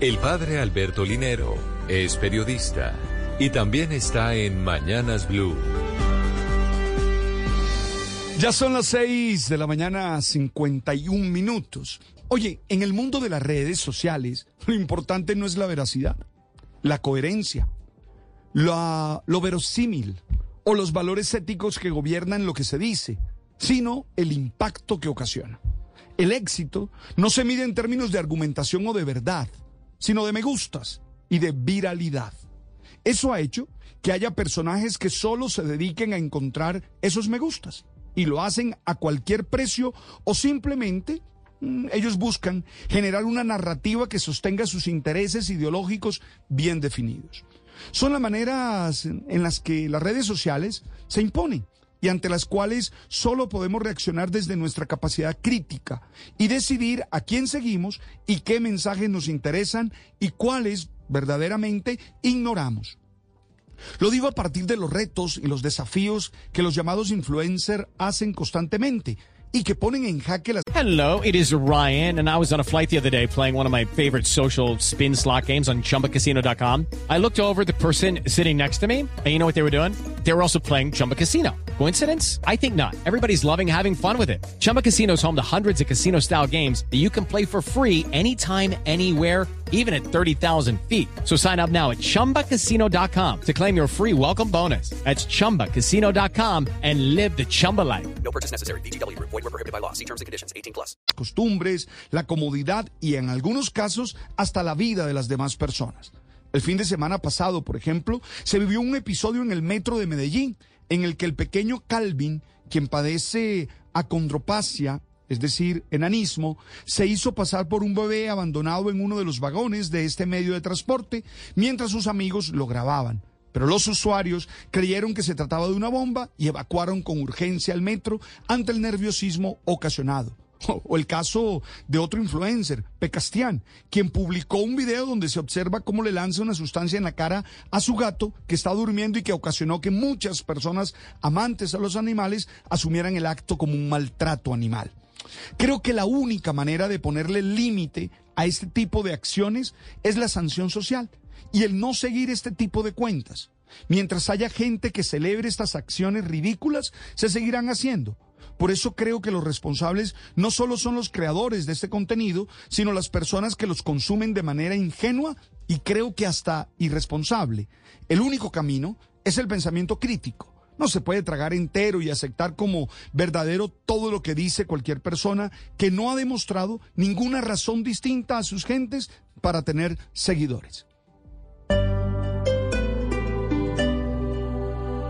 El padre Alberto Linero es periodista y también está en Mañanas Blue. Ya son las 6 de la mañana, 51 minutos. Oye, en el mundo de las redes sociales, lo importante no es la veracidad, la coherencia, lo verosímil o los valores éticos que gobiernan lo que se dice, sino el impacto que ocasiona. El éxito no se mide en términos de argumentación o de verdad, sino de me gustas y de viralidad. Eso ha hecho que haya personajes que solo se dediquen a encontrar esos me gustas y lo hacen a cualquier precio o simplemente mm, ellos buscan generar una narrativa que sostenga sus intereses ideológicos bien definidos. Son las maneras en las que las redes sociales se imponen y ante las cuales solo podemos reaccionar desde nuestra capacidad crítica y decidir a quién seguimos y qué mensajes nos interesan y cuáles verdaderamente ignoramos. Lo digo a partir de los retos y los desafíos que los llamados influencers hacen constantemente y que ponen en jaque las... Hello, it is Ryan, and I was on a flight the other day playing one of my favorite social spin slot games on ChumbaCasino.com. I looked over the person sitting next to me, and you know what they were doing? They were also playing Chumba Casino. Coincidence? I think not. Everybody's loving having fun with it. Chumba Casino is home to hundreds of casino-style games that you can play for free anytime, anywhere even at 30,000 feet. So sign up now at ChumbaCasino.com to claim your free welcome bonus. That's ChumbaCasino.com and live the Chumba life. No purchase necessary. VGW. Void were prohibited by law. See terms and conditions. 18 plus. costumbres, la comodidad y en algunos casos hasta la vida de las demás personas. El fin de semana pasado, por ejemplo, se vivió un episodio en el metro de Medellín en el que el pequeño Calvin, quien padece acondropasia, es decir, enanismo, se hizo pasar por un bebé abandonado en uno de los vagones de este medio de transporte mientras sus amigos lo grababan. Pero los usuarios creyeron que se trataba de una bomba y evacuaron con urgencia al metro ante el nerviosismo ocasionado. O el caso de otro influencer, Pecastián, quien publicó un video donde se observa cómo le lanza una sustancia en la cara a su gato que está durmiendo y que ocasionó que muchas personas amantes a los animales asumieran el acto como un maltrato animal. Creo que la única manera de ponerle límite a este tipo de acciones es la sanción social y el no seguir este tipo de cuentas. Mientras haya gente que celebre estas acciones ridículas, se seguirán haciendo. Por eso creo que los responsables no solo son los creadores de este contenido, sino las personas que los consumen de manera ingenua y creo que hasta irresponsable. El único camino es el pensamiento crítico. No se puede tragar entero y aceptar como verdadero todo lo que dice cualquier persona que no ha demostrado ninguna razón distinta a sus gentes para tener seguidores.